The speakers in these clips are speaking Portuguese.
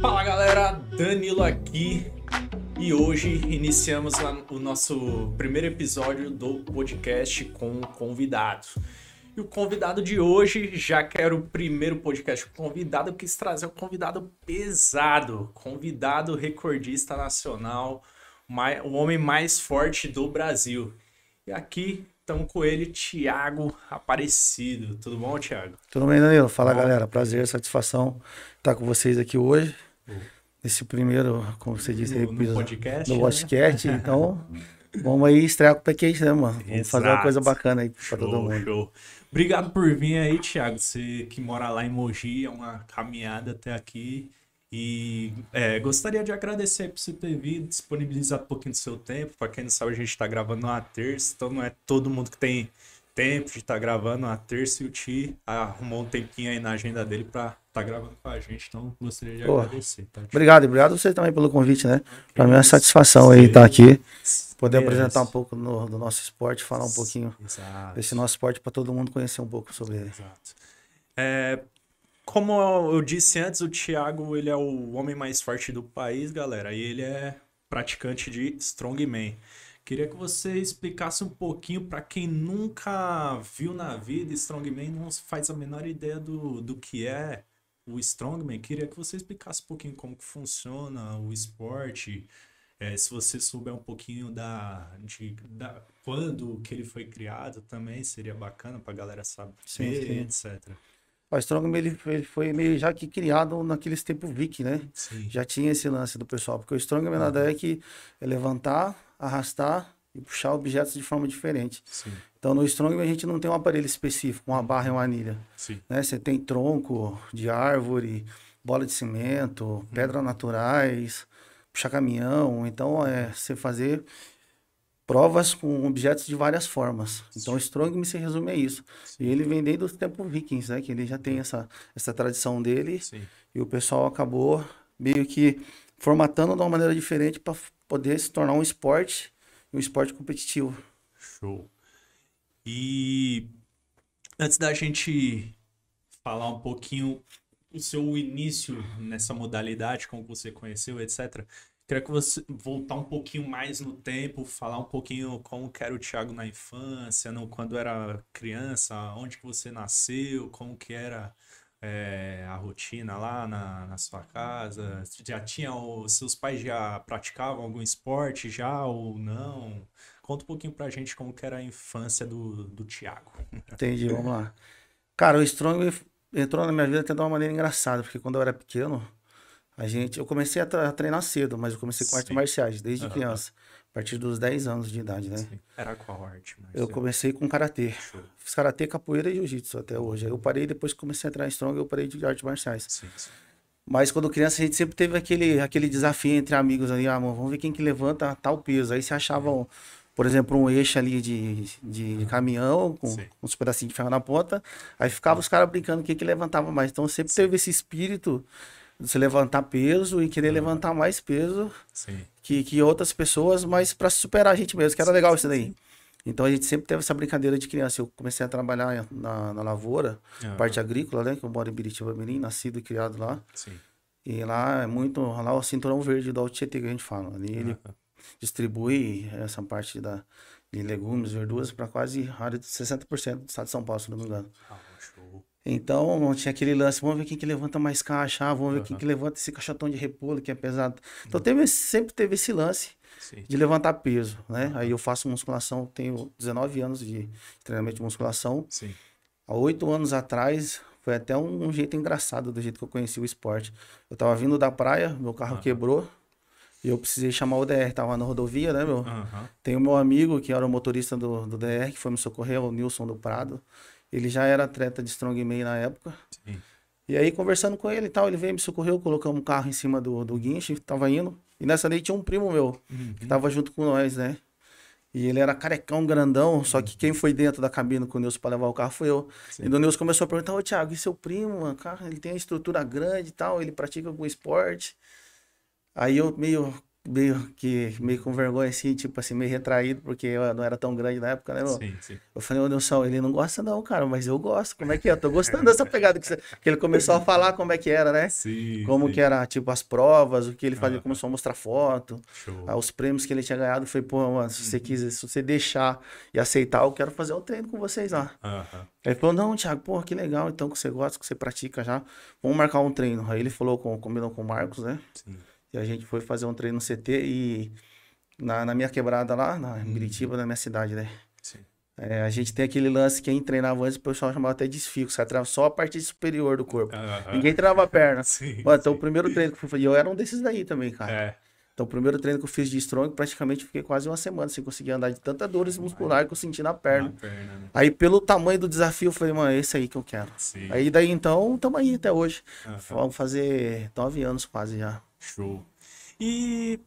Fala galera, Danilo aqui e hoje iniciamos o nosso primeiro episódio do podcast com convidado. E o convidado de hoje, já que era o primeiro podcast convidado, eu quis trazer um convidado pesado, convidado recordista nacional, o homem mais forte do Brasil. E aqui estamos com ele, Thiago Aparecido. Tudo bom, Thiago? Tudo bem, Danilo? Fala, bom. galera. Prazer, satisfação estar com vocês aqui hoje. Nesse primeiro, como você disse, no, no podcast. No né? podcast. Então, vamos aí estrear com o quente, né, mano? Vamos Exato. fazer uma coisa bacana aí para todo mundo. Show. Obrigado por vir aí, Thiago. Você que mora lá em Mogi, é uma caminhada até aqui. E é, gostaria de agradecer por você ter vindo, disponibilizado um pouquinho do seu tempo. Para quem não sabe, a gente está gravando uma terça, então não é todo mundo que tem tempo de estar tá gravando uma terça e o Ti arrumou um tempinho aí na agenda dele para estar tá gravando com a gente. Então gostaria de Pô, agradecer. Tá, obrigado, obrigado você também pelo convite, né? Para mim é uma satisfação aí estar tá aqui, poder apresentar um pouco no, do nosso esporte, falar um pouquinho Exato. desse nosso esporte para todo mundo conhecer um pouco sobre ele. Exato. É, como eu disse antes, o Thiago ele é o homem mais forte do país, galera, e ele é praticante de strongman. Queria que você explicasse um pouquinho para quem nunca viu na vida strongman, não faz a menor ideia do, do que é o strongman. Queria que você explicasse um pouquinho como que funciona o esporte, é, se você souber um pouquinho da, de, da quando que ele foi criado também seria bacana para a galera saber, sim, sim. etc. O Strongman ele, ele foi meio já que criado naqueles tempos Viking, né? Sim. Já tinha esse lance do pessoal, porque o Strongman uhum. nada é que é levantar, arrastar e puxar objetos de forma diferente. Sim. Então no Strongman a gente não tem um aparelho específico, uma barra e uma anilha. Sim. Né? Você tem tronco de árvore, bola de cimento, uhum. pedras naturais, puxar caminhão. Então é você fazer provas com objetos de várias formas. Então, o Strongman se resume a isso. Sim. E ele vem desde os tempos vikings, né? Que ele já tem essa, essa tradição dele. Sim. E o pessoal acabou meio que formatando de uma maneira diferente para poder se tornar um esporte, um esporte competitivo. Show. E antes da gente falar um pouquinho o seu início nessa modalidade, como você conheceu, etc. Queria que você voltar um pouquinho mais no tempo, falar um pouquinho como era o Thiago na infância, no, quando era criança, onde que você nasceu, como que era é, a rotina lá na, na sua casa. Já tinha os seus pais já praticavam algum esporte já ou não? Conta um pouquinho pra gente como que era a infância do, do Thiago. Entendi, vamos lá. Cara, o Strong entrou na minha vida até de uma maneira engraçada, porque quando eu era pequeno, a gente, eu comecei a, treinar cedo, mas eu comecei com artes marciais desde uhum. criança, a partir dos 10 anos de idade, né? Sim. Era qual arte? Eu comecei com karatê. Show. Fiz karatê, capoeira e jiu-jitsu até hoje. Aí eu parei depois que comecei a treinar strong, eu parei de artes marciais. Sim, sim. Mas quando criança a gente sempre teve aquele, aquele desafio entre amigos ali, ah, mano, vamos ver quem que levanta tal peso. Aí se achavam, por exemplo, um eixo ali de, de, de caminhão com Sim. uns pedacinhos de ferro na ponta. Aí ficava os caras brincando quem que levantava mais. Então sempre Sim. teve esse espírito você levantar peso e querer uhum. levantar mais peso que, que outras pessoas, mas para superar a gente mesmo, que era legal isso daí. Então a gente sempre teve essa brincadeira de criança. Eu comecei a trabalhar na, na lavoura, uhum. parte agrícola, né? Que eu moro em Biritiba Mirim, nascido e criado lá. Sim. E lá é muito, lá o cinturão verde do Altietê que a gente fala. Ali ele distribui essa parte da, de legumes, verduras para quase área de 60% do estado de São Paulo, se não me engano. Ah, então, tinha aquele lance, vamos ver quem que levanta mais caixa, ah, vamos ver uhum. quem que levanta esse caixotão de repolho que é pesado. Então, uhum. teve, sempre teve esse lance Sim. de levantar peso, né? Uhum. Aí eu faço musculação, tenho 19 anos de treinamento de musculação. Sim. Há oito anos atrás, foi até um, um, jeito engraçado do jeito que eu conheci o esporte. Eu tava vindo da praia, meu carro quebrou, e eu precisei chamar o DR, tava na rodovia, né, meu? Tem o meu amigo, que era o motorista do, do DR, que foi me socorrer, o Nilson do Prado. Ele já era atleta de strongman na época. Sim. E aí, conversando com ele e tal, ele veio, me socorreu, colocamos um carro em cima do, do guincho, tava indo. E nessa lei tinha um primo meu, uhum. que tava junto com nós, né? E ele era carecão, grandão, só que quem foi dentro da cabine com o Nilson para levar o carro foi eu. Sim. E o Nilson começou a perguntar, ô Thiago, e seu primo, mano, cara, ele tem estrutura grande e tal, ele pratica algum esporte? Aí eu meio meio que meio com vergonha assim, tipo assim, meio retraído, porque eu não era tão grande na época, né, meu? Sim, sim. Eu falei, ô Nilson, ele não gosta não, cara, mas eu gosto. Como é que é? Eu tô gostando dessa pegada que, você... que ele começou a falar como é que era, né? Sim. Como sim. que era, tipo, as provas, o que ele fazia, começou a mostrar foto. Ah, os prêmios que ele tinha ganhado. foi pô, mano, se você uhum. quiser, se você deixar e aceitar, eu quero fazer o um treino com vocês lá. Uhum. Aí ele falou, não, Thiago, pô, que legal, então, que você gosta, que você pratica já. Vamos marcar um treino. Aí ele falou, com, combinou com o Marcos, né? Sim. E a gente foi fazer um treino no CT e na, na minha quebrada lá, na uhum. Miritiba, na minha cidade, né? Sim. É, a gente tem aquele lance que quem treinava antes, o pessoal chamava até de desfio, você treinava só a parte superior do corpo. Uhum. Ninguém treinava a perna. sim, Mano, então sim. o primeiro treino que eu fui, eu era um desses daí também, cara. É. Então, o primeiro treino que eu fiz de strong, praticamente fiquei quase uma semana sem conseguir andar de tanta dores muscular que eu senti na perna. Na perna né? Aí, pelo tamanho do desafio, eu falei, mano, é esse aí que eu quero. Sim. Aí, daí então, tamo aí até hoje. Uhum. Vamos fazer nove anos quase já. Show. E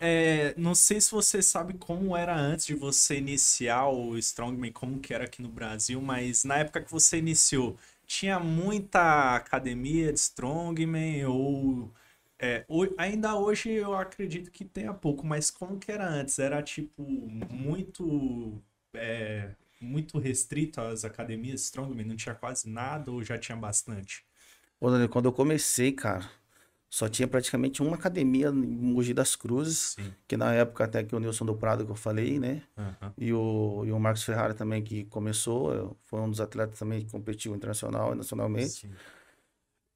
é, não sei se você sabe como era antes de você iniciar o Strongman, como que era aqui no Brasil, mas na época que você iniciou, tinha muita academia de Strongman ou... É, ainda hoje eu acredito que tenha pouco, mas como que era antes? Era tipo muito é, muito restrito às academias Strongman? Não tinha quase nada ou já tinha bastante? Ô, Daniel, quando eu comecei, cara, só tinha praticamente uma academia em Mogi das Cruzes, Sim. que na época até que o Nilson do Prado que eu falei, né? Uhum. E, o, e o Marcos Ferrari também que começou, foi um dos atletas também que competiu internacional e nacionalmente. Sim.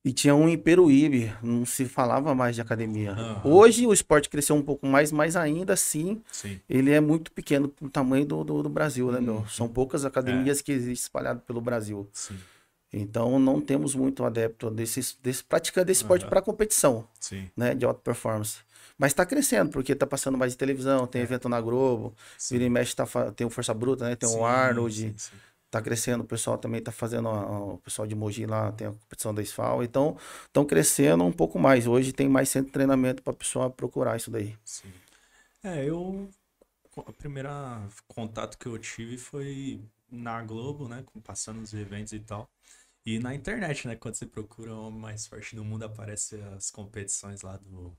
E tinha um em Peruíbe, não se falava mais de academia. Uhum. Hoje o esporte cresceu um pouco mais, mas ainda assim Sim. ele é muito pequeno pro tamanho do, do, do Brasil, né, meu? Uhum. São poucas academias é. que existem espalhadas pelo Brasil. Sim. Então não temos muito adepto desse, desse praticando esse esporte uhum. para competição, Sim. né, de alta performance. Mas está crescendo, porque está passando mais de televisão, tem é. evento na Globo, Sim. Vira e mexe tá, tem o Força Bruta, né? Tem sim, o Arnold, sim, sim. tá crescendo, o pessoal também está fazendo, o pessoal de Mogi lá tem a competição da SFAL, então estão crescendo um pouco mais. Hoje tem mais centro de treinamento para a pessoa procurar isso daí. Sim. É, eu a primeira contato que eu tive foi na Globo, né, passando os eventos e tal. E na internet, né? Quando você procura o homem mais forte do mundo, aparece as competições lá do,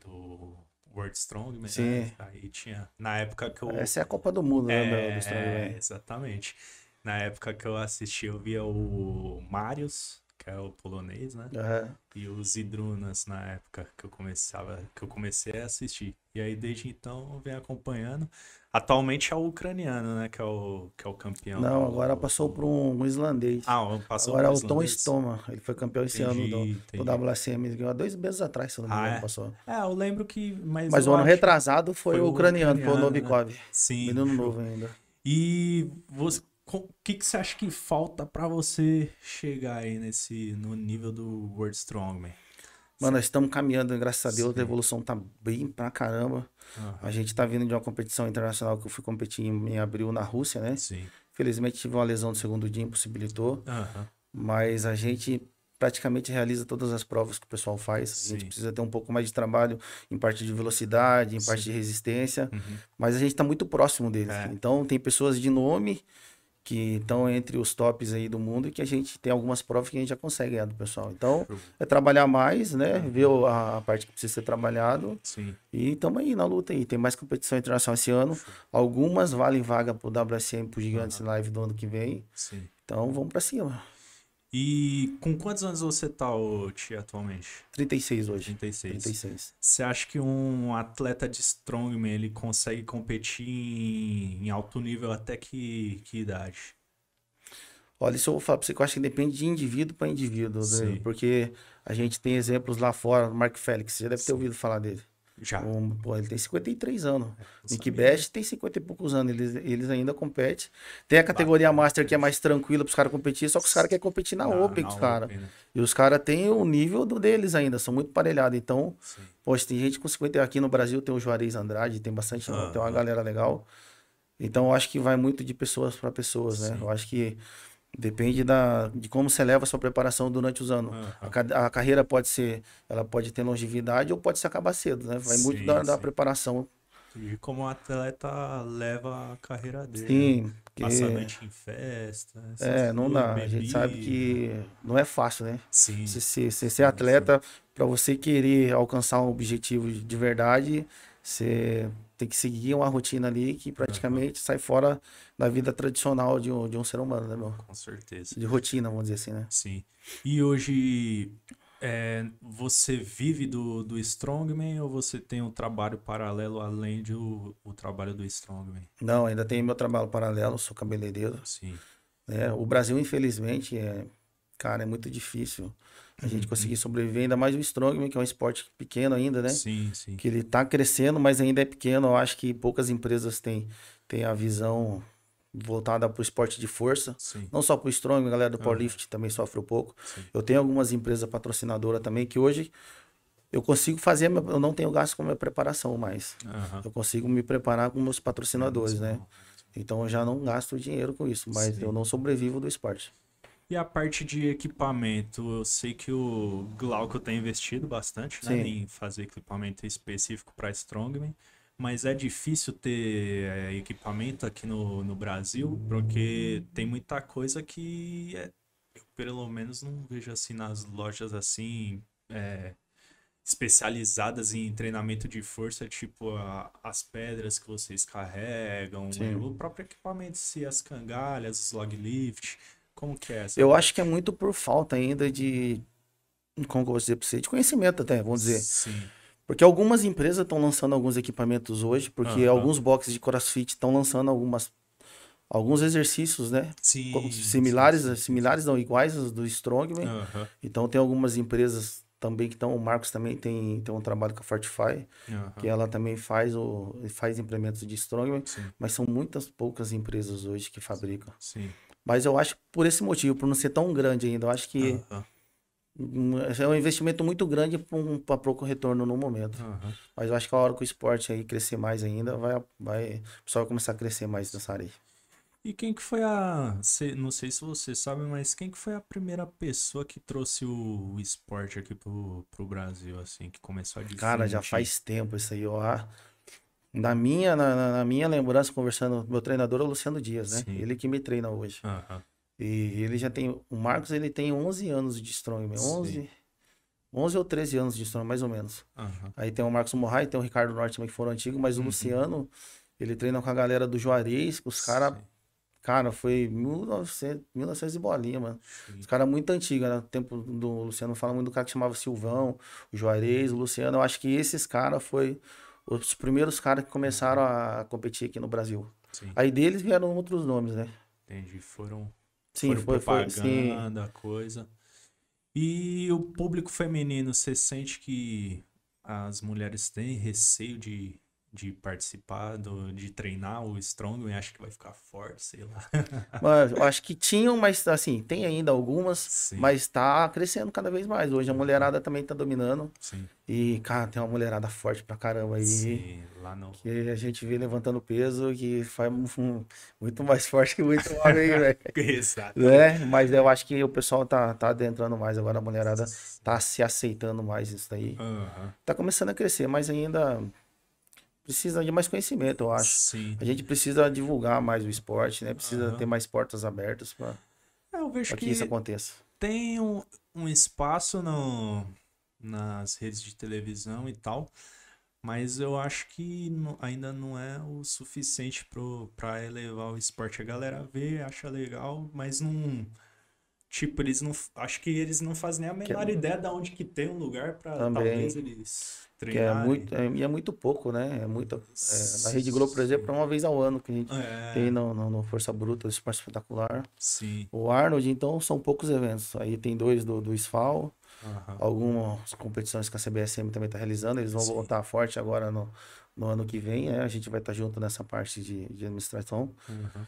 do World Strong, mas Sim. Né? aí tinha. Na época que eu. Essa é a Copa do Mundo, é, né? Do Strong, é, exatamente. Na época que eu assisti, eu via o Marius, que é o polonês, né? Uhum. E os Idrunas na época que eu começava, que eu comecei a assistir. E aí desde então eu venho acompanhando. Atualmente é o ucraniano, né? Que é o, que é o campeão. Não, agora passou para um islandês. Ah, passou Agora é o Tom Stoma. Ele foi campeão esse entendi, ano do, do WSM. Ganhou dois meses atrás, se não me ah, engano, é? passou. É, eu lembro que. Mas, mas o ano retrasado foi, foi o ucraniano, foi o Novikov. Né? Sim. Menino novo ainda. E você, o que, que você acha que falta para você chegar aí nesse, no nível do World Strongman? Mano, nós estamos caminhando, graças a Deus, Sim. a evolução tá bem pra caramba. Uhum. A gente tá vindo de uma competição internacional que eu fui competir em, em abril na Rússia, né? Sim. Felizmente tive uma lesão no segundo dia, impossibilitou. Uhum. Mas a gente praticamente realiza todas as provas que o pessoal faz. Sim. A gente precisa ter um pouco mais de trabalho em parte de velocidade, em Sim. parte de resistência. Uhum. Mas a gente está muito próximo deles. É. Então tem pessoas de nome que estão entre os tops aí do mundo e que a gente tem algumas provas que a gente já consegue ganhar do pessoal. Então, é trabalhar mais, né? Ver a, parte que precisa ser trabalhado. Sim. E estamos aí na luta aí. Tem mais competição internacional esse ano. Algumas valem vaga pro WSM, pro Gigantes uhum. Live do ano que vem. Sim. Então, vamos para cima. E com quantos anos você tá, Tia, atualmente? 36 hoje. 36. 36. Você acha que um atleta de strongman ele consegue competir em, alto nível até que, que idade? Olha, isso eu vou falar pra você que eu acho que depende de indivíduo para indivíduo, né? porque a gente tem exemplos lá fora, Mark Félix, você já deve ter Sim. ouvido falar dele. Já. Um, pô, ele tem 53 anos. É, Nick Best tem 50 e poucos anos. Eles, eles ainda competem. Tem a categoria Master que é mais tranquila para os caras competir, só que os caras querem competir na, na Open, na cara. Open, né? E os caras têm o nível do deles ainda, são muito parelhados. Então, poxa, tem gente com 50 aqui no Brasil, tem o Juarez Andrade, tem bastante, ah, tem uma galera legal. Então, eu acho que vai muito de pessoas para pessoas, né? Sim. Eu acho que Depende da, de como você leva a sua preparação durante os anos. Uhum. A, a, carreira pode ser, ela pode ter longevidade ou pode se acabar cedo, né? Vai sim, muito da, da, preparação de como o atleta leva a carreira dele. Sim. Porque... Passar noite em festa. É, não dá. Bebida. A gente sabe que não é fácil, né? Sim. Se, se, se ser atleta, para você querer alcançar um objetivo de verdade, você tem que seguir uma rotina ali que praticamente uhum. sai fora da vida tradicional de um, de um ser humano, né, meu? Com certeza. De rotina, vamos dizer assim, né? Sim. E hoje, é, você vive do, do Strongman ou você tem um trabalho paralelo além do o trabalho do Strongman? Não, ainda tenho meu trabalho paralelo, sou cabeleireiro. Sim. É, o Brasil, infelizmente, é, cara, é muito difícil a gente conseguir sobreviver, ainda mais o Strongman, que é um esporte pequeno ainda, né? Sim, sim. Que ele tá crescendo, mas ainda é pequeno. Eu acho que poucas empresas têm, têm a visão voltada para o esporte de força. Sim. Não só para o Strongman, a galera do Powerlift uhum. também sofre um pouco. Sim. Eu tenho algumas empresas patrocinadoras também que hoje eu consigo fazer, eu não tenho gasto com a minha preparação mais. Uhum. Eu consigo me preparar com meus patrocinadores, né? Então eu já não gasto dinheiro com isso, mas Sim. eu não sobrevivo do esporte. E a parte de equipamento, eu sei que o Glauco tem investido bastante né, em fazer equipamento específico para Strongman, mas é difícil ter é, equipamento aqui no, no Brasil, porque tem muita coisa que é, eu pelo menos não vejo assim nas lojas assim é, especializadas em treinamento de força, tipo a, as pedras que vocês carregam, o próprio equipamento, se as cangalhas, os log lift como que é essa? Eu acho que é muito por falta ainda de. Como eu vou dizer pra você? De conhecimento até, vamos dizer. Sim. Porque algumas empresas estão lançando alguns equipamentos hoje, porque alguns boxes de crossfit estão lançando algumas alguns exercícios, né? Sim, similares, sim, sim, similares não iguais aos do Strongman. Uhum. Então tem algumas empresas também que estão, o Marcos também tem, tem um trabalho com a Fortify, uhum. que ela também faz o faz implementos de Strongman, mas são muitas poucas empresas hoje que fabricam. Sim. Mas eu acho por esse motivo, por não ser tão grande ainda. Eu acho que uhum. é um investimento muito grande para pouco retorno no momento. Uhum. Mas eu acho que a hora que o esporte aí crescer mais ainda, vai, vai, o pessoal vai começar a crescer mais nessa área. E quem que foi a. Não sei se você sabe, mas quem que foi a primeira pessoa que trouxe o esporte aqui pro, pro Brasil, assim, que começou a difundir? Cara, já faz tempo isso aí, ó. Na minha, na, na, minha lembrança, conversando, meu treinador é o Luciano Dias, né? Sim. Ele que me treina hoje. Uhum. E ele já tem. O Marcos, ele tem 11 anos de strongman. 11, 11 ou 13 anos de strongman, mais ou menos. Uhum. Aí tem o Marcos Morrai, tem o Ricardo Norte que foram antigos, mas o uhum. Luciano, ele treina com a galera do Juarez, os caras. Cara, foi 1900, 1900 e bolinha, mano. Sim. Os caras muito antigos, né? O tempo do Luciano fala muito do cara que chamava Silvão, o Juarez, o Luciano. Eu acho que esses caras foi os primeiros caras que começaram a competir aqui no Brasil. Sim. Aí deles vieram outros nomes, né? Entendi. Foram, sim, foram foi, propaganda, foi, sim. coisa. E o público feminino, você sente que as mulheres têm receio de de participar, do, de treinar o Strongman, acho que vai ficar forte, sei lá. Mas eu acho que tinham, mas assim, tem ainda algumas, Sim. mas tá crescendo cada vez mais. Hoje a mulherada também tá dominando. Sim. E, cara, tem uma mulherada forte pra caramba aí. Sim, lá não. Que a gente vê levantando peso que faz muito mais forte que muito homem, velho. Exato. Né? Mas eu acho que o pessoal tá, tá adentrando mais agora, a mulherada tá se aceitando mais isso daí. Uhum. Tá começando a crescer, mas ainda precisa de mais conhecimento, eu acho. Sim. A gente precisa divulgar mais o esporte, né? Precisa uhum. ter mais portas abertas para é, que, que isso aconteça. Tem um, um espaço no, nas redes de televisão e tal, mas eu acho que não, ainda não é o suficiente para elevar o esporte. A galera vê, acha legal, mas não. Tipo, eles não. Acho que eles não fazem nem a menor que... ideia de onde que tem um lugar para talvez eles que é muito, é, e é muito pouco, né? É muito. É, na Rede Globo, por exemplo, é uma vez ao ano que a gente é. tem no, no, no, Força Bruta, Esporte Espetacular. Sim. O Arnold, então, são poucos eventos. Aí tem dois do, do SFAL, uhum. algumas competições que a CBSM também está realizando. Eles vão Sim. voltar forte agora no, no ano que vem, né? A gente vai estar tá junto nessa parte de, de administração. Uhum.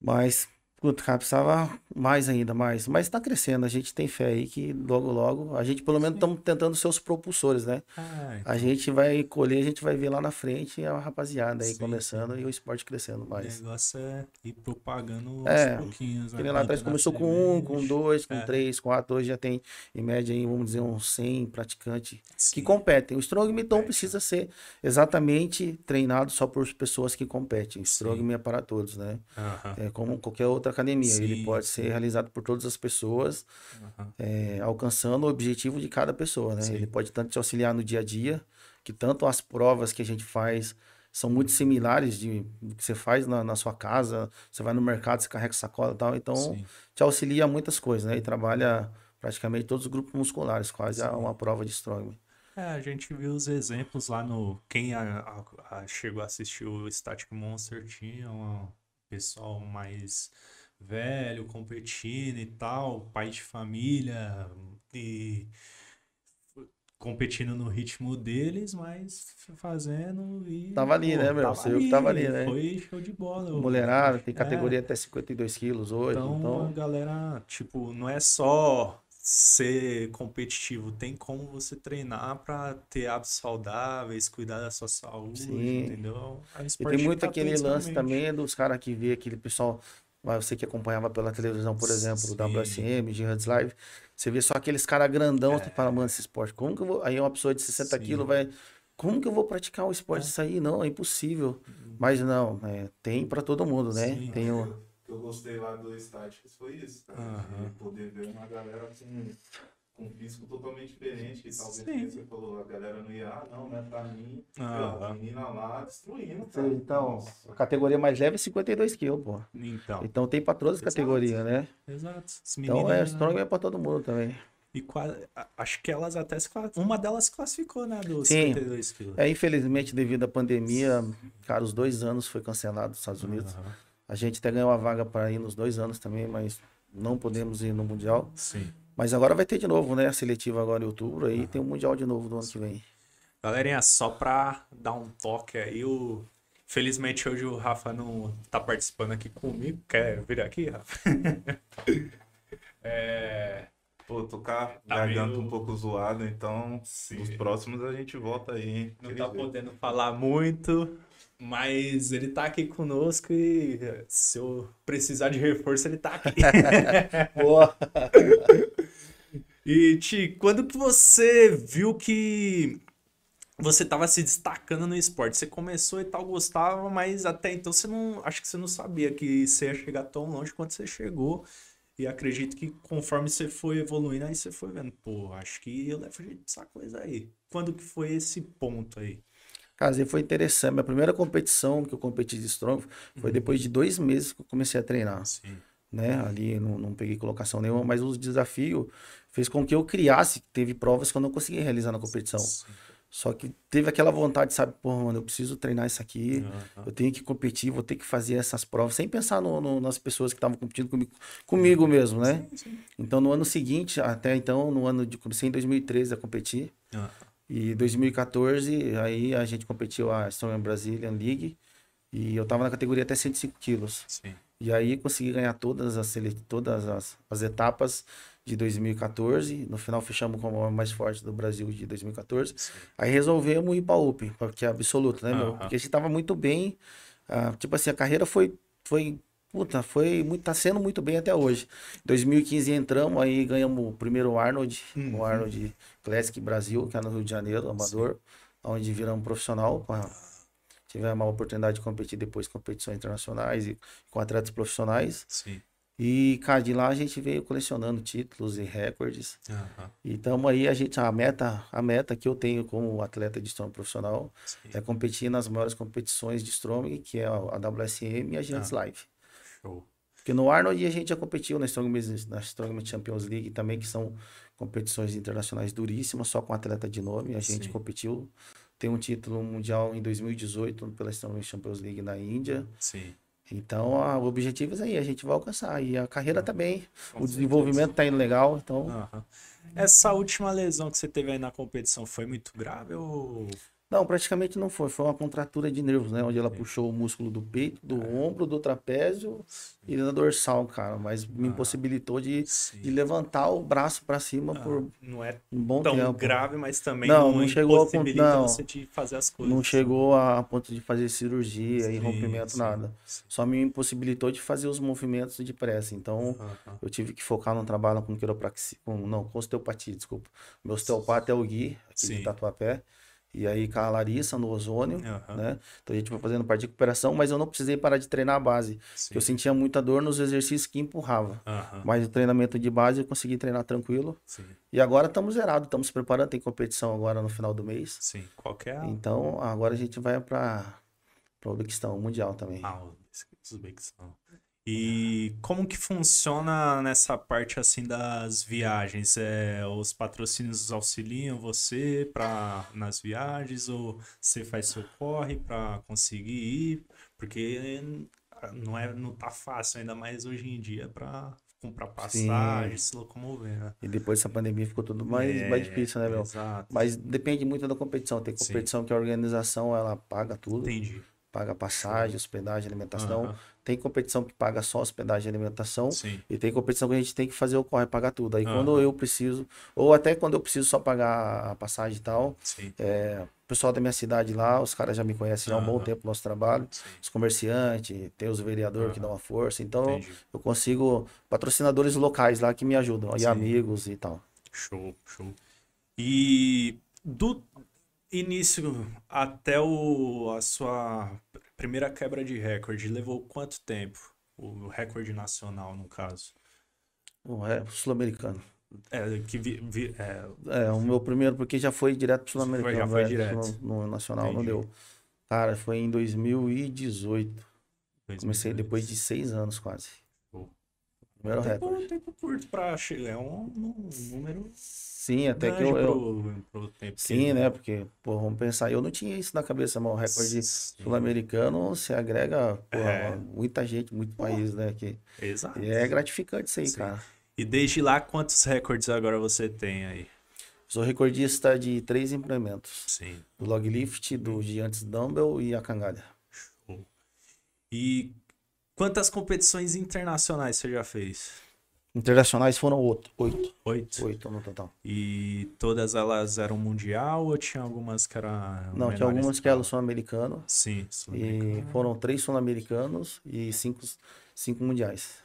Mas Cara, precisava mais ainda, mais. Mas tá crescendo, a gente tem fé aí que logo, logo, a gente pelo menos estamos tentando ser os propulsores, né? Ah, então. A gente vai colher, a gente vai ver lá na frente a rapaziada aí sim, começando e o esporte crescendo mais. O negócio é ir propagando é, aos pouquinhos. Lá atrás começou com um, com dois, com é. três, quatro, hoje já tem em média aí, vamos dizer, uns 100 praticantes sim. que competem. O Strongman então precisa ser exatamente treinado só por pessoas que competem. Strongman é para todos, né? Uh -huh. É como qualquer outra academia. Sim. Ele pode ser realizado por todas as pessoas, uhum. é, alcançando o objetivo de cada pessoa, né? Sim. Ele pode tanto te auxiliar no dia a dia, que tanto as provas que a gente faz são muito similares de do que você faz na, na, sua casa, você vai no mercado, você carrega sacola e tal, então Sim. te auxilia muitas coisas, né? E trabalha praticamente todos os grupos musculares, quase Sim. uma prova de strongman. É, a gente viu os exemplos lá no. Quem a, a, a chegou a assistir o Static Monster tinha um pessoal mais velho, competindo e tal, pai de família e competindo no ritmo deles, mas fazendo e. Tava ali, pô, né, meu? Você viu que tava ali, né? Foi show de bola. Mulherada, tem categoria é. até 52 quilos hoje. Então, então, galera, tipo, não é só ser competitivo, tem como você treinar para ter hábitos saudáveis, cuidar da sua saúde, Sim. entendeu? E tem muito aquele lance também dos caras que vê aquele pessoal você que acompanhava pela televisão, por exemplo, Sim. o WSM, Jihad's Live, você vê só aqueles caras grandão, é. você fala, mano, esse esporte, como que eu vou... Aí uma pessoa de 60 quilos vai... Como que eu vou praticar o esporte é. isso aí? Não, é impossível. Uhum. Mas não, é, tem para todo mundo, né? Sim. Tem o... Eu gostei lá do Estáticos foi isso, tá? Uhum. De poder ver uma galera assim um físico totalmente diferente, que talvez Sim. você falou, a galera não ia, ah, não, não é pra mim. Ah, a menina lá destruindo, cara. Sim, então, Nossa. a categoria mais leve é 52 quilos, pô. Então. Então tem pra todas as Exato. categorias, né? Exato. Então é, Strong é pra todo mundo também. E quase, acho que elas até se Uma delas se classificou, né? Dos Sim. 52 quilos. É, infelizmente, devido à pandemia, cara, os dois anos foi cancelado nos Estados Unidos. Uhum. A gente até ganhou a vaga para ir nos dois anos também, mas não podemos ir no Mundial. Sim. Mas agora vai ter de novo, né? A seletiva agora em outubro, aí uhum. tem o um Mundial de novo do ano que vem. Galerinha, só pra dar um toque aí, o... felizmente hoje o Rafa não tá participando aqui comigo. Quer vir aqui, Rafa? é... Pô, tô com a tá garganta meio... um pouco zoada, então Sim. os próximos a gente volta aí, hein? Não tá podendo falar muito, mas ele tá aqui conosco e se eu precisar de reforço, ele tá aqui. Boa! e, Ti, quando que você viu que você tava se destacando no esporte? Você começou e tal, gostava, mas até então você não. Acho que você não sabia que você ia chegar tão longe quanto você chegou. E acredito que conforme você foi evoluindo, aí você foi vendo, pô, acho que eu levo jeito dessa coisa aí. Quando que foi esse ponto aí? Cara, foi interessante. Minha primeira competição que eu competi de strong foi uhum. depois de dois meses que eu comecei a treinar. Sim. Né? Ali não, não peguei colocação nenhuma, mas o desafio fez com que eu criasse. Teve provas que eu não consegui realizar na competição. Sim. Só que teve aquela vontade, sabe, pô, mano, eu preciso treinar isso aqui, uhum. eu tenho que competir, vou ter que fazer essas provas, sem pensar no, no, nas pessoas que estavam competindo comigo, comigo mesmo, né? Sim, sim. Então, no ano seguinte, até então, no ano de, comecei em 2013 a competir, uhum. E 2014, aí a gente competiu a Strongman Brazilian League e eu tava na categoria até 105 quilos. Sim. E aí consegui ganhar todas as, todas as, as etapas de 2014. No final fechamos como a mais forte do Brasil de 2014. Sim. Aí resolvemos ir para UP, que é absoluto, né, meu? Porque a gente tava muito bem. Uh, tipo assim, a carreira foi, foi Puta, foi muito, tá sendo muito bem até hoje. 2015 entramos, aí ganhamos o primeiro Arnold, uhum. o Arnold Classic Brasil, que é no Rio de Janeiro, Amador, Sim. onde viramos profissional. tivemos a oportunidade de competir depois competições internacionais e com atletas profissionais. Sim. E, cara, de lá a gente veio colecionando títulos e recordes. Uhum. E estamos aí, a gente, a meta, a meta que eu tenho como atleta de strong profissional Sim. é competir nas maiores competições de strong, que é a WSM e a Giants uhum. Live. Show. Porque no Arnold a gente já competiu na Strongman, na Strongman Champions League também, que são competições internacionais duríssimas, só com atleta de nome. A gente Sim. competiu, tem um título mundial em 2018 pela Strongman Champions League na Índia. Sim. Então, a, o objetivo é aí, a gente vai alcançar. E a carreira também, tá o desenvolvimento está indo legal, então... Uhum. Essa última lesão que você teve aí na competição foi muito grave ou... Não, praticamente não foi. Foi uma contratura de nervos, né? Onde ela Sim. puxou o músculo do peito, do é. ombro, do trapézio Sim. e da dorsal, cara. Mas me ah, impossibilitou de, de, levantar o braço para cima ah, por não é um bom tão tempo. grave, mas também não, não, não chegou a ponto, não, você de fazer as coisas. Não chegou a ponto de fazer cirurgia e rompimento, nada. Só me impossibilitou de fazer os movimentos de pressa. Então, eu tive que focar no trabalho com quiropraxia, com, não, com osteopatia, desculpa. Meu osteopata é o Gui, aqui de Tatuapé. E aí com a Larissa no ozônio, uhum. né? Então a gente foi fazendo parte de recuperação, mas eu não precisei parar de treinar a base. Eu sentia muita dor nos exercícios que empurrava. Uhum. Mas o treinamento de base eu consegui treinar tranquilo. Sim. E agora estamos zerados, estamos preparando, tem competição agora no final do mês. Sim, qualquer. É então agora a gente vai para o Uzbequistão, Mundial também. Ah, Uzbequistão. E como que funciona nessa parte assim das viagens? É, os patrocínios auxiliam você para nas viagens ou você faz seu corre para conseguir ir? Porque não é não tá fácil ainda mais hoje em dia para comprar passagem, Sim. se locomover. Né? E depois dessa pandemia ficou tudo mais, é, mais difícil, né, meu? Exato. Mas depende muito da competição. Tem competição Sim. que a organização ela paga tudo. Entendi. Paga passagem, hospedagem, alimentação. Uhum. Tem competição que paga só hospedagem e alimentação. Sim. E tem competição que a gente tem que fazer o corre pagar tudo. Aí uhum. quando eu preciso, ou até quando eu preciso só pagar a passagem e tal, é, o pessoal da minha cidade lá, os caras já me conhecem já há um bom tempo no nosso trabalho. Sim. Os comerciantes, tem os vereadores que dão uma força. Então Entendi. eu consigo patrocinadores locais lá que me ajudam. Sim. E amigos e tal. Show, show. E do início até o, a sua primeira quebra de recorde levou quanto tempo? O recorde nacional, no caso. O é sul-americano. É, que vi, vi, é... é, o meu primeiro, porque já foi direto pro sul-americano. Já foi direto. No, no nacional, Entendi. não deu. Cara, foi em 2018. 2018. Comecei depois de seis anos quase. Pô. Primeiro tempo, recorde. Tempo curto pra chegar, é um, um número Sim, até que eu. eu... Pro, pro Sim, né? Porque, pô, vamos pensar, eu não tinha isso na cabeça, mas o recorde sul-americano se agrega pô, é. muita gente, muito país, né? Que... Exato. E é gratificante isso aí, Sim. cara. E desde lá, quantos recordes agora você tem aí? Sou recordista de três implementos. Sim. Do log lift, do gigantes dumbbell e a cangalha. E quantas competições internacionais você já fez? Internacionais foram oito. Oito? Oito. Oito no total. E todas elas eram mundial ou tinha algumas que eram. Não, tinha algumas que eram sul-americano. Sim, sul-americano. E foram três sul-americanos e cinco, cinco mundiais.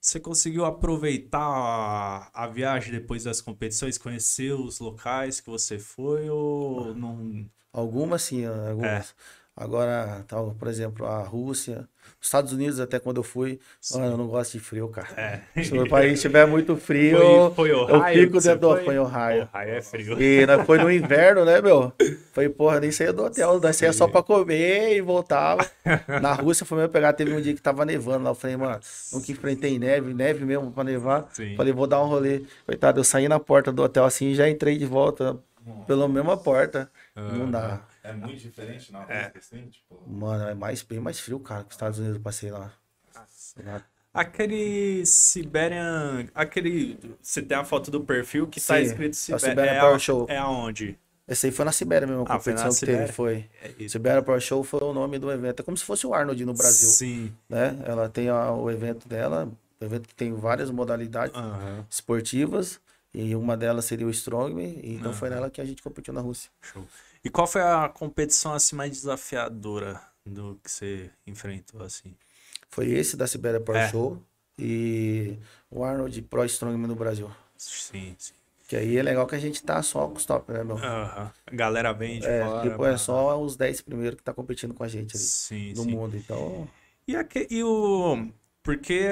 Você conseguiu aproveitar a, a, viagem depois das competições, conhecer os locais que você foi ou não? Algumas sim, algumas. É. Agora, tal, por exemplo, a Rússia, os Estados Unidos, até quando eu fui, mano, eu não gosto de frio, cara. É. Se o país estiver muito frio, foi, foi eu fico dentro do. Foi, foi Ohio. Ohio é frio. E né, foi no inverno, né, meu? Foi, porra, nem saía do hotel, nós saía só pra comer e voltava. Na Rússia foi mesmo pegar, teve um dia que tava nevando lá. Eu falei, mano, nunca enfrentei neve, neve mesmo pra nevar. Sim. Falei, vou dar um rolê. Coitado, eu saí na porta do hotel assim e já entrei de volta pela mesma porta. Não dá. É muito diferente na é. assim? Tipo... Mano, é mais, bem mais frio, cara, que os Estados Unidos eu passei lá. Aquele Siberian. Aquele. Você tem a foto do perfil que tá Sim, tá escrito Siberian. É, Siberian é, Power Show. É aonde? Esse aí foi na Sibéria mesmo, a ah, competição que Sibéria? teve, foi. É Sibéria Power Show foi o nome do evento. É como se fosse o Arnold no Brasil. Sim. Né? Ela tem a, o evento dela, o evento que tem várias modalidades uhum. esportivas. E uma delas seria o Strongman. Então uhum. foi nela que a gente competiu na Rússia. Show. E qual foi a competição assim mais desafiadora do que você enfrentou assim? Foi esse da Sibéria Pro é. Show e o Arnold Pro Strongman no Brasil. Sim, sim. Que aí é legal que a gente tá só com os top, né, meu? Uhum. A galera vem de é, fora. Tipo, é só os 10 primeiros que tá competindo com a gente ali sim, no sim. mundo, então... E, aqui, e o... Porque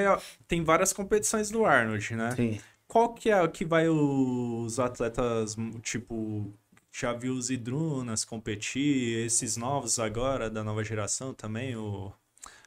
tem várias competições do Arnold, né? Sim. Qual que é o que vai os atletas, tipo, já viu os Idrunas competir, esses novos agora, da nova geração também, o,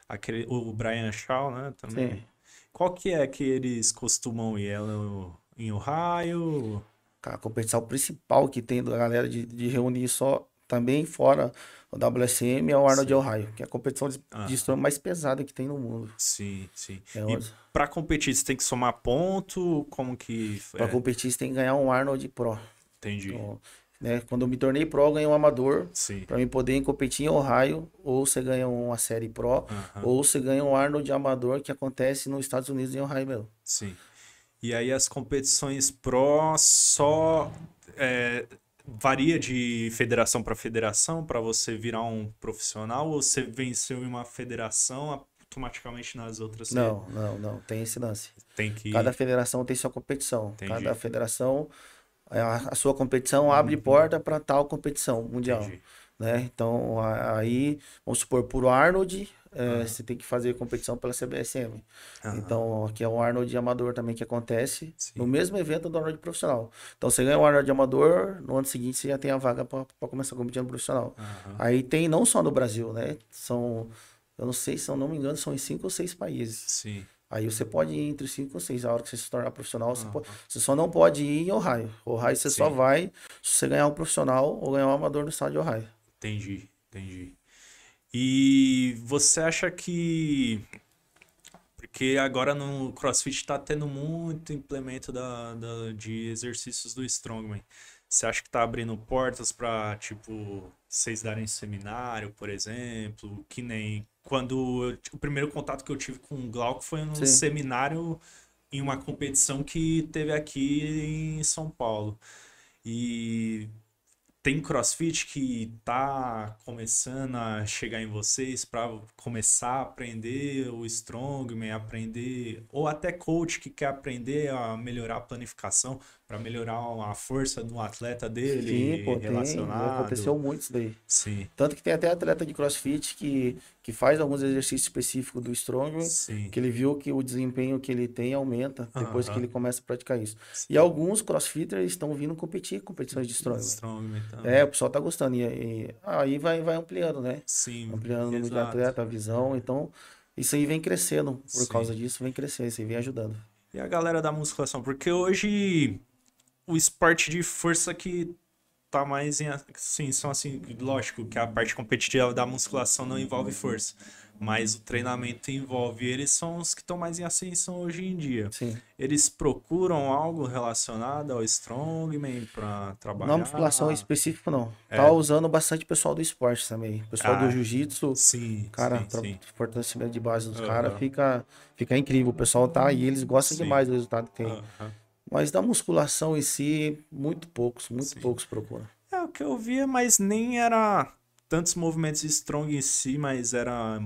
aquele, o Brian Shaw, né, também. Sim. Qual que é que eles costumam ir? É no, em Ohio? A competição principal que tem da galera de, de reunir só também fora o WSM é o Arnold sim. Ohio, que é a competição de, ah. de mais pesada que tem no mundo. Sim, sim. É e para competir, você tem que somar ponto? Como que. Para é? competir, você tem que ganhar um Arnold Pro. Entendi. Então, Né? Quando eu me tornei pro, eu ganhei um amador para mim poder competir em Ohio, ou você ganha uma série pro, ou você ganha um Arnold amador que acontece nos Estados Unidos em Ohio mesmo. Sim. E aí as competições pro só é, varia de federação para federação para você virar um profissional ou você venceu em uma federação automaticamente nas outras? Não, não, não. Tem esse lance. Tem que. Cada federação tem sua competição. Entendi. Cada federação a, a sua competição abre uhum. porta para tal competição mundial. Entendi. Né? Então, aí, vamos supor, por Arnold, é, uhum. você tem que fazer competição pela CBSM. Uhum. Então, aqui é o Arnold Amador também que acontece Sim. no mesmo evento do Arnold Profissional. Então, você ganha o Arnold Amador, no ano seguinte você já tem a vaga para começar a competir no profissional. Uhum. Aí tem não só no Brasil, né? São, eu não sei, se eu não me engano, são em cinco ou seis países. Sim. Aí você pode ir entre 5 ou 6. A hora que você se tornar profissional, uhum. você, pode, você, só não pode ir em Ohio. Ohio você Sim. só vai se você ganhar um profissional ou ganhar um amador no estado de Ohio. Entendi, entendi. E você acha que. Porque agora no CrossFit está tendo muito implemento da, da, de exercícios do Strongman. Você acha que está abrindo portas para, tipo, vocês darem seminário, por exemplo? Que nem quando eu, o primeiro contato que eu tive com o Glauco foi num Sim. seminário em uma competição que teve aqui em São Paulo. E tem crossfit que tá começando a chegar em vocês para começar a aprender o strongman, aprender ou até coach que quer aprender a melhorar a planificação para melhorar a força do atleta dele Sim, pô, relacionado. Tem, aconteceu muito isso daí. Sim. Tanto que tem até atleta de crossfit que, que faz alguns exercícios específicos do strongman, Sim. que ele viu que o desempenho que ele tem aumenta depois que ele começa a praticar isso. Sim. E alguns crossfitters estão vindo competir competições de strongman. strongman é, o pessoal tá gostando. E, e aí vai, vai ampliando, né? Sim. Ampliando o número de atleta, a visão. Então, isso aí vem crescendo. Por Sim. causa disso, vem crescendo. Isso aí vem ajudando. E a galera da musculação? Porque hoje o esporte de força que tá mais em. Sim, são assim, lógico que a parte competitiva da musculação não envolve força. Mas o treinamento envolve. Eles são os que estão mais em ascensão hoje em dia. Sim. Eles procuram algo relacionado ao Strongman para trabalhar? Na musculação em específico, não. É. Tá usando bastante pessoal do esporte também. Pessoal ah, do jiu-jitsu. Sim. Cara, sim, sim. fortalecimento de base dos uhum. caras fica, fica incrível. O pessoal tá e eles gostam sim. demais do resultado que tem. Uhum. Mas da musculação em si, muito poucos, muito Sim. poucos procuram. É, o que eu via, mas nem era tantos movimentos strong em si, mas era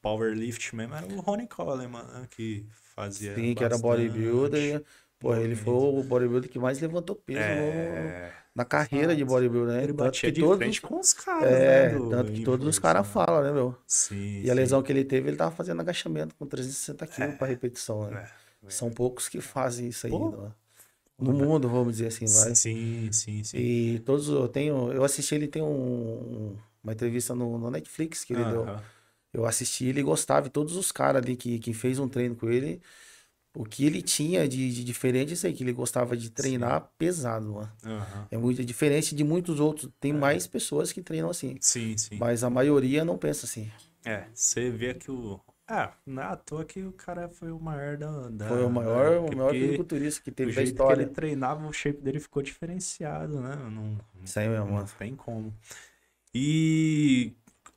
powerlift mesmo. Era o Ronnie Coleman né, que fazia. Sim, que era bodybuilder. Pô, ele foi o bodybuilder que mais levantou peso é... na carreira de bodybuilder, né? Ele batia tanto que de todos com os caras, é, né? Do, tanto que todos os caras né? falam, né, meu? Sim. E a lesão que ele teve, ele tava fazendo agachamento com 360 quilos é. pra repetição, né? É. São poucos que fazem isso aí, né? No mundo, vamos dizer assim, vai. Sim, sim, sim. E todos eu tenho, eu assisti ele tem um, uma entrevista no, no Netflix que ele deu. Eu assisti ele gostava, e todos os caras ali que, que fez um treino com ele, o que ele tinha de, de diferente é isso aí, que ele gostava de treinar sim. pesado, mano. Uhum. É muito diferente de muitos outros. Tem é. mais pessoas que treinam assim. Sim, sim. Mas a maioria não pensa assim. É, você vê que o, ah, não é à toa que o cara foi o maior da. da foi o maior, o maior fisiculturista que teve da história. que ele treinava, o shape dele ficou diferenciado, né? Não, Isso aí mesmo. Não tem como. E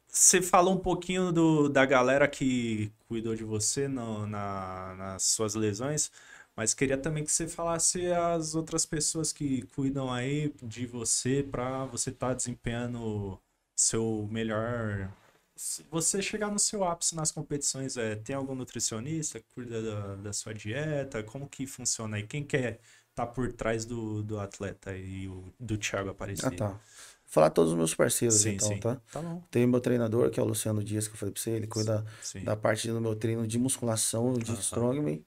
você falou um pouquinho do, da galera que cuidou de você no, na, nas suas lesões, mas queria também que você falasse as outras pessoas que cuidam aí de você para você estar tá desempenhando seu melhor você chegar no seu ápice nas competições, é, tem algum nutricionista que cuida da, da sua dieta? Como que funciona aí? Quem quer tá por trás do, do atleta e o, do Thiago Aparecido? Ah, tá. Vou falar todos os meus parceiros, sim, então, sim. tá? Tá bom. Tem meu treinador, que é o Luciano Dias, que eu falei pra você, ele cuida sim. da parte do meu treino de musculação, de strongman.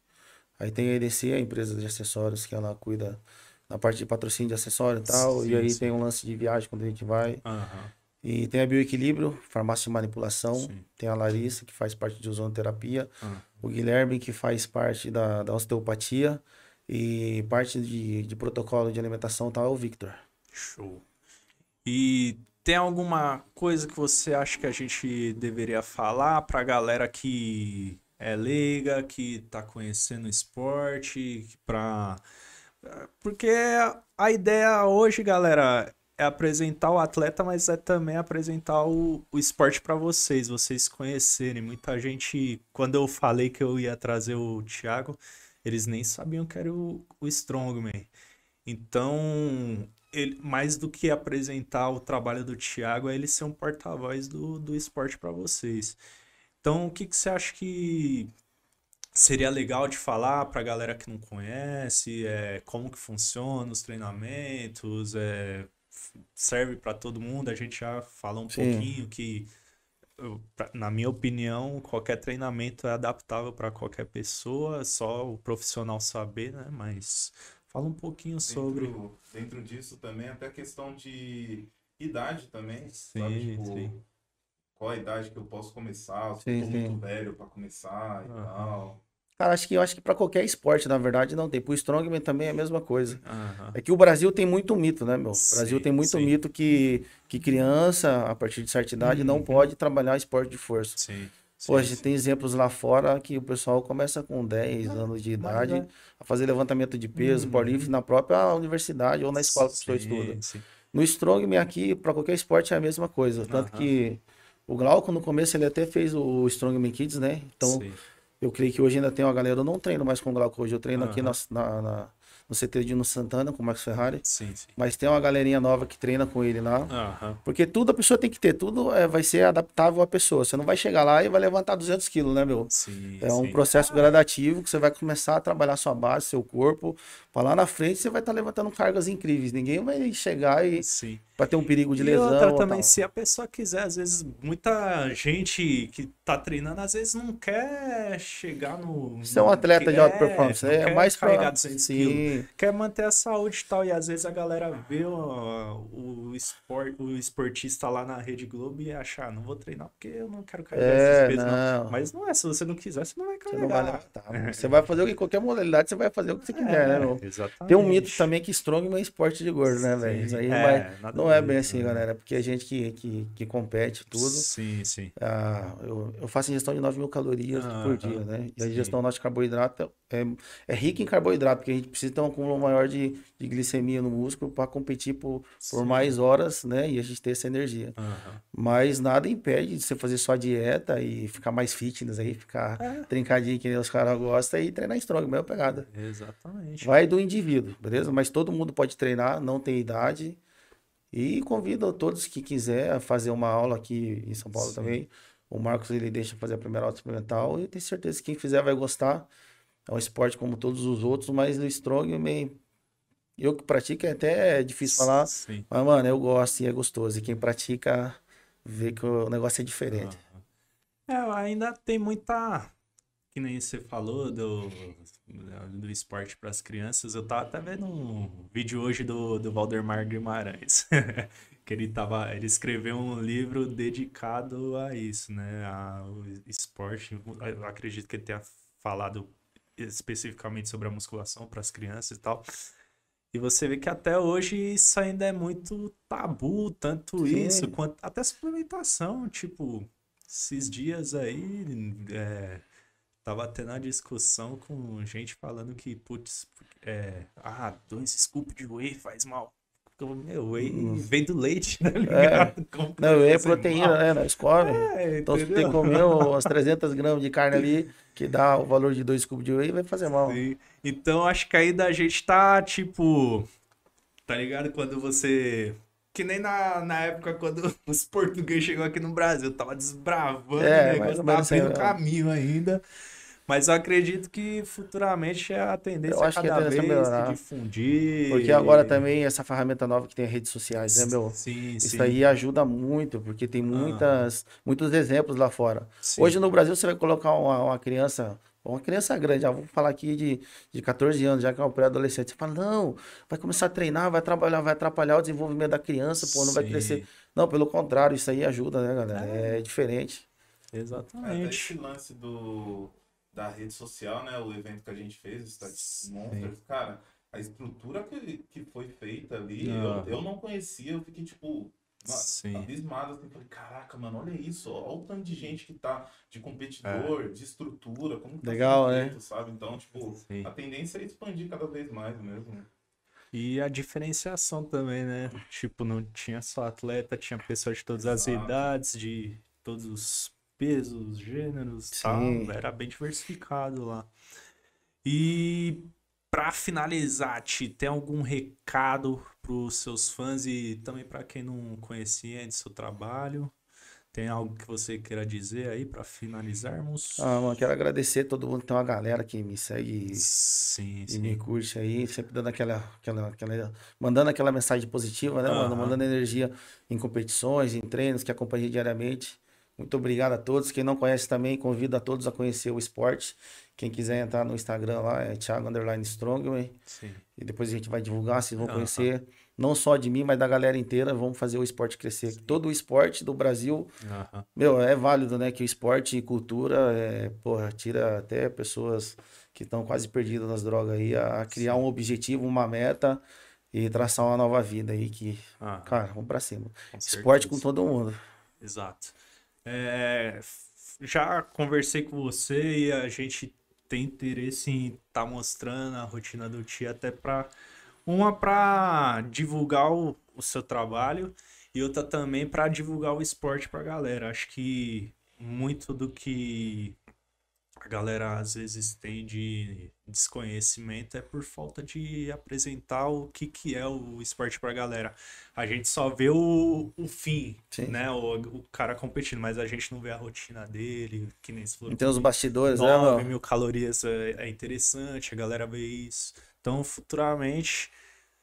Aí tem a EDC, a empresa de acessórios, que ela cuida da parte de patrocínio de acessório e tal. Sim, e aí sim. tem um lance de viagem quando a gente vai. Uhum. E tem a Bioequilíbrio, farmácia de manipulação. Sim. Tem a Larissa, que faz parte de ozonoterapia. Ah. O Guilherme, que faz parte da, da osteopatia. E parte de, de protocolo de alimentação tá, o Victor. Show. E tem alguma coisa que você acha que a gente deveria falar pra galera que é leiga, que tá conhecendo o esporte, pra... Porque a ideia hoje, galera, é apresentar o atleta, mas é também apresentar o, o esporte para vocês, vocês conhecerem. Muita gente, quando eu falei que eu ia trazer o Thiago, eles nem sabiam que era o, o Strongman. Então, ele, mais do que apresentar o trabalho do Thiago, é ele ser um porta-voz do, do esporte para vocês. Então, o que, que você acha que seria legal de falar para a galera que não conhece, é, como que funciona os treinamentos, é, serve para todo mundo. A gente já falou um Sim. pouquinho que, na minha opinião, qualquer treinamento é adaptável para qualquer pessoa, só o profissional saber, né? Mas fala um pouquinho dentro, sobre. Dentro disso também, até questão de idade também. Sim, sabe? Tipo, sim. Qual a idade que eu posso começar? Se eu tô sim. muito velho para começar e uhum. tal. Cara, acho que eu acho que para qualquer esporte, na verdade, não tem. Pro Strongman também é a mesma coisa. Uhum. É que o Brasil tem muito mito, né, meu? O Brasil sim, tem muito sim. mito que, que criança, a partir de certa idade, uhum. não pode trabalhar esporte de força. Sim. Pô, a gente tem exemplos lá fora que o pessoal começa com 10 anos de idade é. a fazer levantamento de peso, uhum. powerlifting na própria universidade ou na escola que a pessoa estuda. No Strongman aqui, para qualquer esporte é a mesma coisa. Tanto que o Glauco, no começo, ele até fez o Strongman Kids, né? Então, Sim eu creio que hoje ainda tem uma galera, eu não treino mais com o Glauco hoje, eu treino uhum. aqui na, na, na, no CT de no Santana com o Max Ferrari. Sim, sim. Mas tem uma galerinha nova que treina com ele lá. Uhum. Porque tudo a pessoa tem que ter, tudo é, vai ser adaptável à pessoa. Você não vai chegar lá e vai levantar 200 quilos, né, meu? Sim, é um sim. processo gradativo que você vai começar a trabalhar sua base, seu corpo. Pra lá na frente você vai estar tá levantando cargas incríveis. Ninguém vai chegar e sim para ter um perigo de e lesão. Outra também, se a pessoa quiser, às vezes, muita gente que tá treinando, às vezes não quer chegar no. Você é um atleta de alta performance, é, é mais carregar 200 quilos. Quer manter a saúde e tal. E às vezes a galera vê o, o, esport, o esportista lá na Rede Globo e acha, ah, não vou treinar porque eu não quero carregar é, pesos. Não. não. Mas não é, se você não quiser, você não vai carregar. Você, não vai, você vai fazer o que qualquer modalidade, você vai fazer o que você quiser, né, meu? Exatamente. Tem um mito também que strong é esporte de gordo, né, velho? Isso aí vai. Não é bem assim, galera, porque a gente que, que, que compete tudo. Sim, sim. Ah, eu, eu faço ingestão de 9 mil calorias ah, por dia, né? E a ingestão nossa de carboidrato é, é rica em carboidrato, porque a gente precisa ter um acúmulo maior de, de glicemia no músculo para competir por, por mais horas, né? E a gente ter essa energia. Uhum. Mas nada impede de você fazer só dieta e ficar mais fitness aí, ficar é. trincadinho que os caras gostam e treinar strong, mesma pegada. Exatamente. Vai do indivíduo, beleza? Mas todo mundo pode treinar, não tem idade. E convido a todos que quiser a fazer uma aula aqui em São Paulo Sim. também. O Marcos ele deixa fazer a primeira aula experimental e tenho certeza que quem fizer vai gostar. É um esporte como todos os outros, mas no strongman eu que pratico é até difícil falar, Sim. mas mano, eu gosto e é gostoso. E quem pratica vê que o negócio é diferente. É, ainda tem muita que nem você falou do do esporte para as crianças. Eu tava até vendo um vídeo hoje do, do Valdemar Guimarães. que ele tava, ele escreveu um livro dedicado a isso, né, ao esporte. Eu acredito que ele tenha falado especificamente sobre a musculação para as crianças e tal. E você vê que até hoje isso ainda é muito tabu, tanto Sim. isso quanto até suplementação, tipo, esses dias aí é, tava tendo uma discussão com gente falando que, putz, é, ah, dois scoops de whey faz mal. Meu, whey hum. vem do leite, tá ligado? É. Não, whey é proteína, mal? né? Nós come. É, então, se você tem que comer umas 300 gramas de carne ali, que dá o valor de dois scoops de whey, vai fazer mal. Sim. Então, acho que aí da gente tá, tipo... Tá ligado? Quando você que nem na, na época quando os portugueses chegou aqui no Brasil, tava desbravando é, o negócio, tava abrindo caminho ainda. Mas eu acredito que futuramente a tendência eu acho é cada que a vez melhorar. difundir. Porque agora também essa ferramenta nova que tem redes sociais, né, meu? Sim, Isso sim. aí ajuda muito, porque tem muitas, ah. muitos exemplos lá fora. Sim. Hoje no Brasil você vai colocar uma, uma criança uma criança grande, já vou falar aqui de, de 14 anos, já que é um pré-adolescente. Você fala, não, vai começar a treinar, vai trabalhar, vai atrapalhar o desenvolvimento da criança, pô, não Sim. vai crescer. Não, pelo contrário, isso aí ajuda, né, galera? É, é diferente. Exatamente. É, esse lance do, da rede social, né? O evento que a gente fez, o Stats Monsters, cara, a estrutura que, que foi feita ali, eu, eu não conhecia, eu fiquei tipo. Sim. abismado, assim, falei, caraca, mano, olha isso, olha o tanto de gente que tá, de competidor, é. de estrutura, como tá Legal, feito, é. sabe? Então, tipo, Sim. a tendência é expandir cada vez mais mesmo. E a diferenciação também, né? Tipo, não tinha só atleta, tinha pessoas de todas as idades, de todos os pesos, gêneros, tal. Era bem diversificado lá. E para finalizar, Ti, tem algum recado para os seus fãs e também para quem não conhecia de seu trabalho? Tem algo que você queira dizer aí para finalizarmos? Ah, mano, quero agradecer a todo mundo. Tem uma galera que me segue sim, e sim. me curte aí, sempre dando aquela, aquela, aquela. Mandando aquela mensagem positiva, né, mano? Mandando energia em competições, em treinos que acompanhei diariamente. Muito obrigado a todos. Quem não conhece também, convido a todos a conhecer o esporte. Quem quiser entrar no Instagram lá é Thiago Underline Strongman. Sim. E depois a gente vai divulgar, vocês vão conhecer não só de mim, mas da galera inteira. Vamos fazer o esporte crescer. Sim. Todo o esporte do Brasil, uhum. meu, é válido, né? Que o esporte e cultura, é, porra, tira até pessoas que estão quase perdidas nas drogas aí a, criar Sim. um objetivo, uma meta e traçar uma nova vida aí que, uhum. cara, vamos pra cima. Com esporte certeza. com todo mundo. Exato. É, já conversei com você e a gente tem interesse em estar tá mostrando a rotina do Tia até para uma para divulgar o, o, seu trabalho e outra também para divulgar o esporte para a galera. Acho que muito do que a galera às vezes tem de desconhecimento é por falta de apresentar o que, que é o esporte pra galera. A gente só vê o, o fim, Sim. né? O, o cara competindo, mas a gente não vê a rotina dele, que nem se falou. Tem os bastidores, 9 né? mil calorias é, é, interessante, a galera vê isso. Então, futuramente,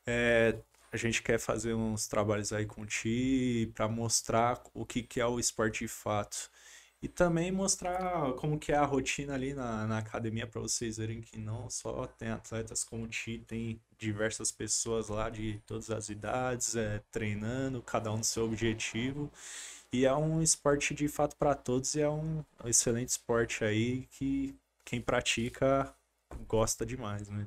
é, a gente quer fazer uns trabalhos aí com Ti para mostrar o que, que é o esporte de fato. E também mostrar como que é a rotina ali na, na academia para vocês verem que não só tem atletas como o Ti, tem diversas pessoas lá de todas as idades, é, treinando, cada um no seu objetivo. E é um esporte de fato para todos e é um excelente esporte aí que quem pratica gosta demais, né?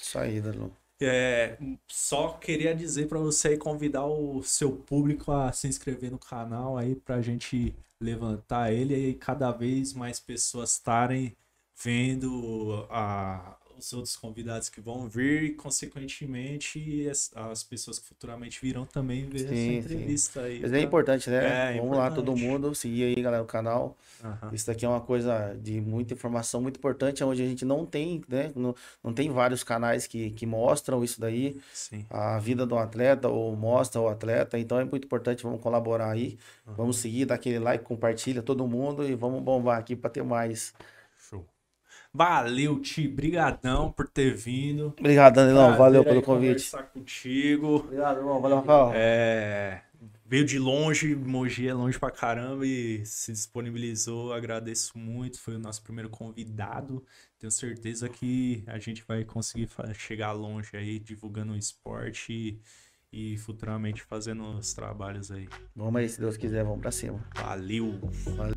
Isso aí, Danu. É, só queria dizer para você e convidar o seu público a se inscrever no canal aí pra gente levantar ele e cada vez mais pessoas estarem vendo a, os outros convidados que vão vir e, consequentemente, as, as pessoas que futuramente virão também ver sim, essa entrevista sim. aí. Mas é importante, né? É, Vamos importante. lá, todo mundo, seguir aí, galera, o canal. Uhum. Isso daqui é uma coisa de muita informação muito importante, onde a gente não tem, né? Não, não tem vários canais que, que mostram isso daí, sim. a vida do atleta, ou mostra o atleta. Então é muito importante, vamos colaborar aí. Uhum. Vamos seguir, dar aquele like, compartilha todo mundo e vamos bombar aqui para ter mais Valeu, Ti. Brigadão por ter vindo. Obrigado, Danilão. Valeu pelo convite. conversar contigo. Obrigado, irmão. Valeu, Rafael. É... Veio de longe, Mogi é longe pra caramba e se disponibilizou. Agradeço muito. Foi o nosso primeiro convidado. Tenho certeza que a gente vai conseguir chegar longe aí, divulgando o esporte e, e futuramente fazendo os trabalhos aí. Vamos aí, se Deus quiser, vamos pra cima. Valeu. Valeu.